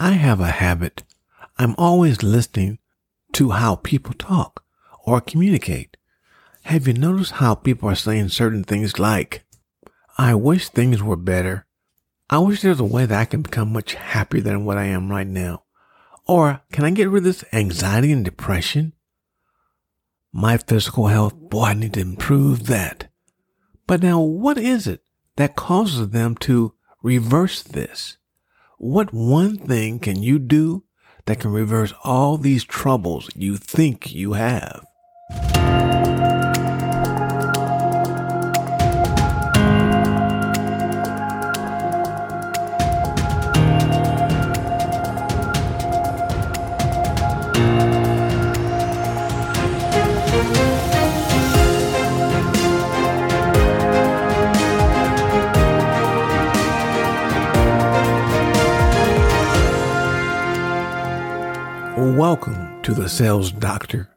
I have a habit. I'm always listening to how people talk or communicate. Have you noticed how people are saying certain things like, I wish things were better. I wish there's a way that I can become much happier than what I am right now. Or can I get rid of this anxiety and depression? My physical health, boy, I need to improve that. But now what is it that causes them to reverse this? What one thing can you do that can reverse all these troubles you think you have? Welcome to the Sales Doctor,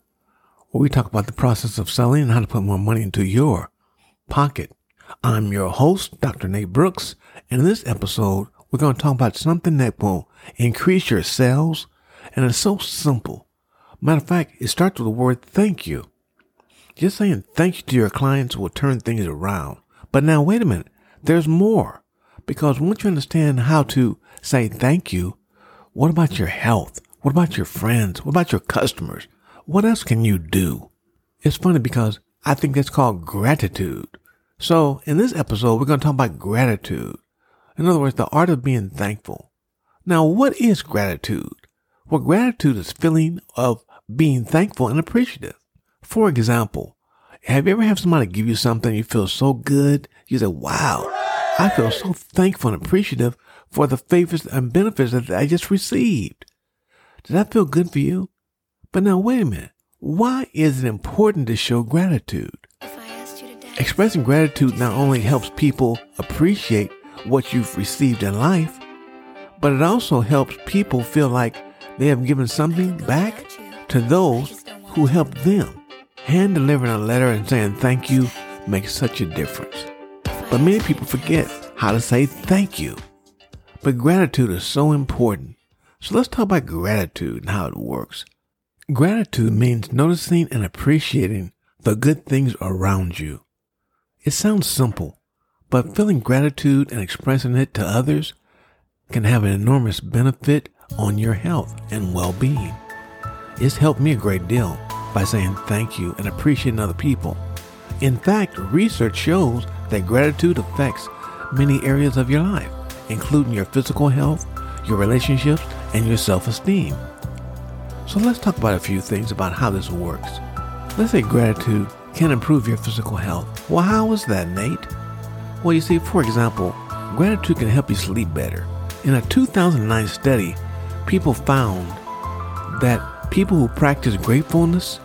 where we talk about the process of selling and how to put more money into your pocket. I'm your host, Dr. Nate Brooks, and in this episode, we're going to talk about something that will increase your sales, and it's so simple. Matter of fact, it starts with the word thank you. Just saying thank you to your clients will turn things around. But now, wait a minute, there's more. Because once you understand how to say thank you, what about your health? What about your friends? What about your customers? What else can you do? It's funny because I think that's called gratitude. So in this episode, we're going to talk about gratitude. In other words, the art of being thankful. Now, what is gratitude? Well, gratitude is feeling of being thankful and appreciative. For example, have you ever had somebody give you something you feel so good? You say, wow, I feel so thankful and appreciative for the favors and benefits that I just received. Does that feel good for you? But now, wait a minute. Why is it important to show gratitude? Expressing gratitude not only helps people appreciate what you've received in life, but it also helps people feel like they have given something back to those who helped them. Hand delivering a letter and saying thank you makes such a difference. But many people forget how to say thank you. But gratitude is so important. So let's talk about gratitude and how it works. Gratitude means noticing and appreciating the good things around you. It sounds simple, but feeling gratitude and expressing it to others can have an enormous benefit on your health and well-being. It's helped me a great deal by saying thank you and appreciating other people. In fact, research shows that gratitude affects many areas of your life, including your physical health, your relationships, and your self esteem. So let's talk about a few things about how this works. Let's say gratitude can improve your physical health. Well, how is that, Nate? Well, you see, for example, gratitude can help you sleep better. In a 2009 study, people found that people who practice gratefulness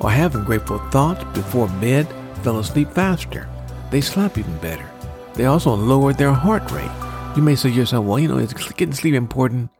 or having grateful thoughts before bed fell asleep faster. They slept even better. They also lowered their heart rate. You may say to yourself, well, you know, is getting sleep important?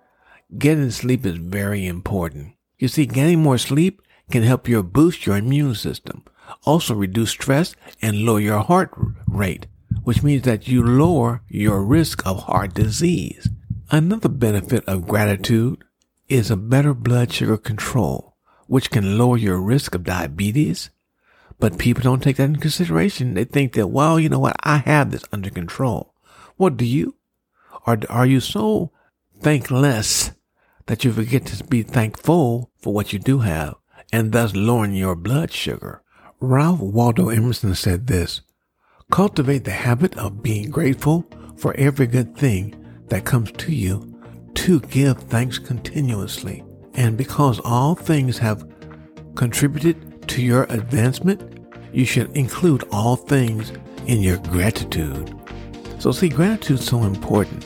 Getting sleep is very important. You see, getting more sleep can help you boost your immune system, also reduce stress and lower your heart rate, which means that you lower your risk of heart disease. Another benefit of gratitude is a better blood sugar control, which can lower your risk of diabetes. But people don't take that into consideration. They think that, well, you know what? I have this under control. What do you? Or are you so thankless that you forget to be thankful for what you do have and thus lowering your blood sugar? Ralph Waldo Emerson said this, cultivate the habit of being grateful for every good thing that comes to you to give thanks continuously. And because all things have contributed to your advancement, you should include all things in your gratitude. So see, gratitude is so important.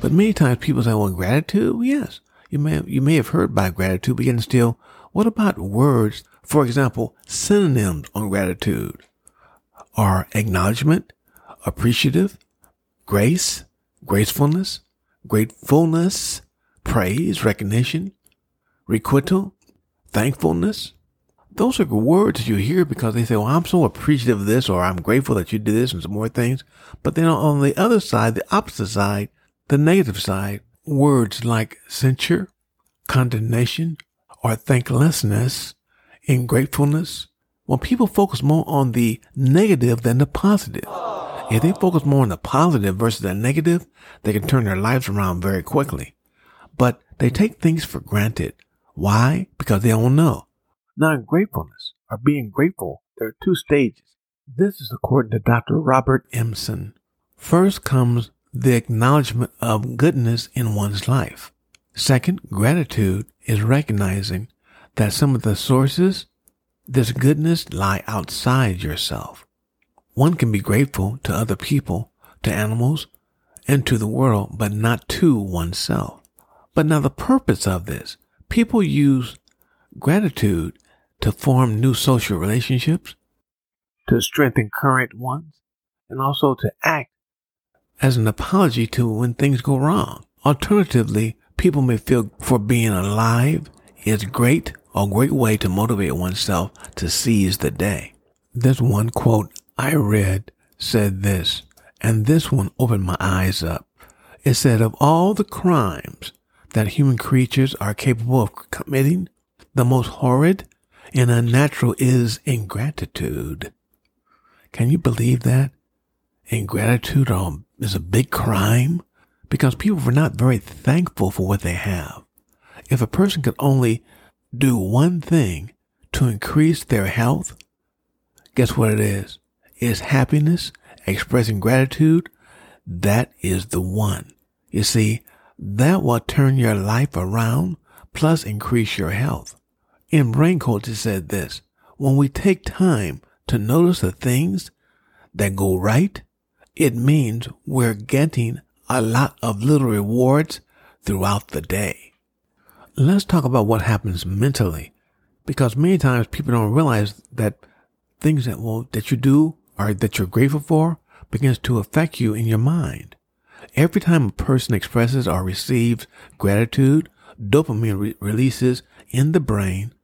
But many times people say, well, gratitude? Yes. You may, you may have heard about gratitude, but yet still, what about words? For example, synonyms on gratitude are acknowledgement, appreciative, grace, gracefulness, gratefulness, praise, recognition, requital, thankfulness. Those are words you hear because they say, well, I'm so appreciative of this, or I'm grateful that you did this and some more things. But then on the other side, the opposite side, the negative side, words like censure, condemnation, or thanklessness, ingratefulness, well, people focus more on the negative than the positive. If they focus more on the positive versus the negative, they can turn their lives around very quickly. But they take things for granted. Why? Because they don't know. Now, gratefulness or being grateful, there are two stages. This is according to Dr. Robert Emmons. First comes the acknowledgement of goodness in one's life. Second, gratitude is recognizing that some of the sources this goodness lie outside yourself. One can be grateful to other people, to animals, and to the world, but not to oneself. But now the purpose of this, people use gratitude to form new social relationships, to strengthen current ones, and also to act as an apology to when things go wrong. Alternatively, people may feel for being alive is great, a great way to motivate oneself to seize the day. This one quote I read said this, and this one opened my eyes up. It said, of all the crimes that human creatures are capable of committing, the most horrid and unnatural is ingratitude. Can you believe that? Ingratitude is a big crime because people are not very thankful for what they have. If a person could only do one thing to increase their health, guess what it is? It's happiness, expressing gratitude. That is the one. You see, that will turn your life around plus increase your health. In brain it said this, when we take time to notice the things that go right, it means we're getting a lot of little rewards throughout the day. Let's talk about what happens mentally, because many times people don't realize that things that will, that you do or that you're grateful for begins to affect you in your mind. Every time a person expresses or receives gratitude, dopamine re- releases in the brain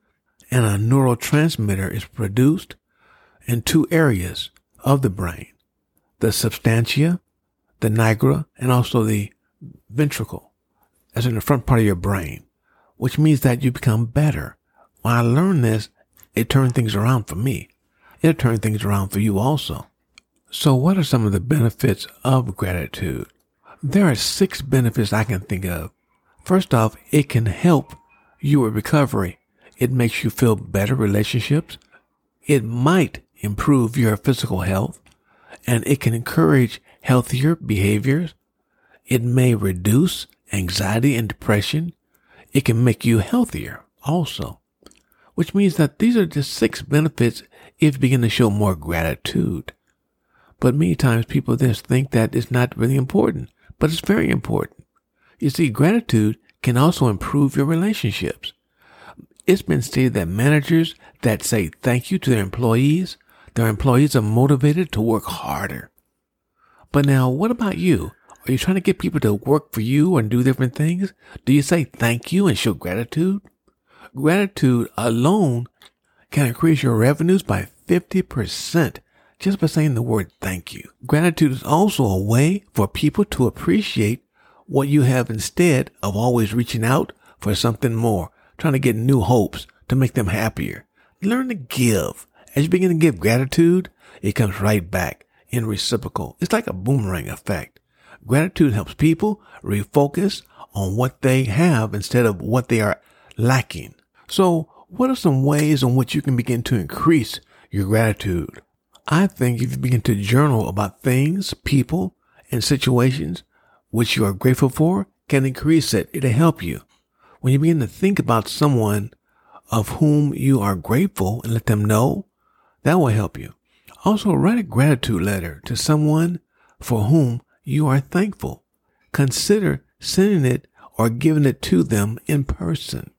and a neurotransmitter is produced in two areas of the brain, the substantia, the nigra, and also the ventricle, as in the front part of your brain, which means that you become better. When I learned this, it turned things around for me. It'll turn things around for you also. So what are some of the benefits of gratitude? There are six benefits I can think of. First off, it can help you with recovery. It makes you feel better relationships. It might improve your physical health and it can encourage healthier behaviors. It may reduce anxiety and depression. It can make you healthier also, which means that these are just six benefits if you begin to show more gratitude. But many times people just think that it's not really important but it's very important. You see, gratitude can also improve your relationships. It's been stated that managers that say thank you to their employees, their employees are motivated to work harder. But now, what about you? Are you trying to get people to work for you and do different things? Do you say thank you and show gratitude? Gratitude alone can increase your revenues by 50% just by saying the word thank you. Gratitude is also a way for people to appreciate what you have instead of always reaching out for something more, trying to get new hopes to make them happier. Learn to give. As you begin to give gratitude, it comes right back in reciprocal. It's like a boomerang effect. Gratitude helps people refocus on what they have instead of what they are lacking. So what are some ways in which you can begin to increase your gratitude? I think if you begin to journal about things, people, and situations which you are grateful for, can increase it. It'll help you. When you begin to think about someone of whom you are grateful and let them know, that will help you. Also, write a gratitude letter to someone for whom you are thankful. Consider sending it or giving it to them in person.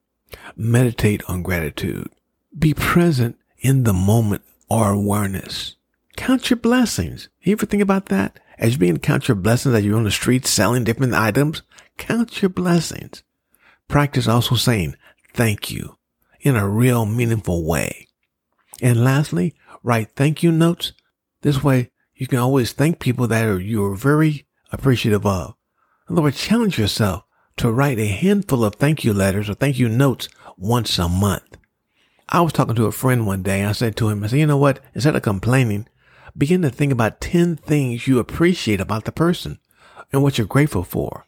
Meditate on gratitude. Be present in the moment or awareness. Count your blessings. You ever think about that? As you begin to count your blessings as you're on the street selling different items, count your blessings. Practice also saying thank you in a real meaningful way. And lastly, write thank you notes. This way you can always thank people that are, you're very appreciative of. In other words, challenge yourself to write a handful of thank you letters or thank you notes once a month. I was talking to a friend one day. I said to him, I said, you know what? Instead of complaining, begin to think about 10 things you appreciate about the person and what you're grateful for.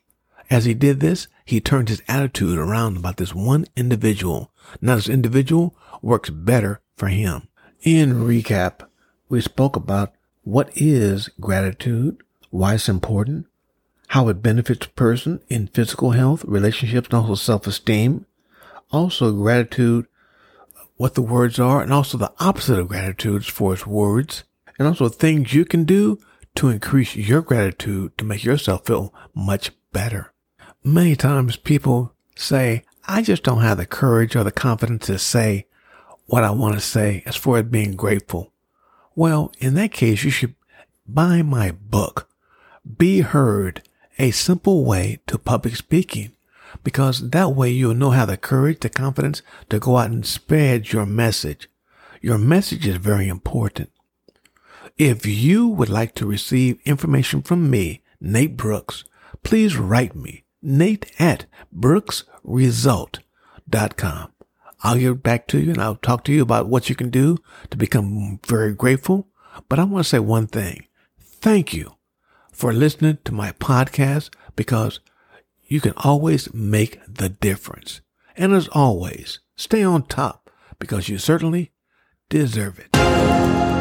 As he did this, he turned his attitude around about this one individual. Now this individual works better for him. In recap, we spoke about what is gratitude, why it's important, how it benefits a person in physical health, relationships, and also self-esteem. Also gratitude, what the words are, and also the opposite of gratitude for its words, and also things you can do to increase your gratitude to make yourself feel much better. Many times people say, I just don't have the courage or the confidence to say what I want to say as far as being grateful. Well, in that case, you should buy my book, Be Heard, a simple way to public speaking, because that way you'll know how the courage, the confidence to go out and spread your message. Your message is very important. If you would like to receive information from me, Nate Brooks, please write me, nate at brooksresult.com. I'll get back to you and I'll talk to you about what you can do to become very grateful. But I want to say one thing. Thank you for listening to my podcast because you can always make the difference. And as always, stay on top because you certainly deserve it.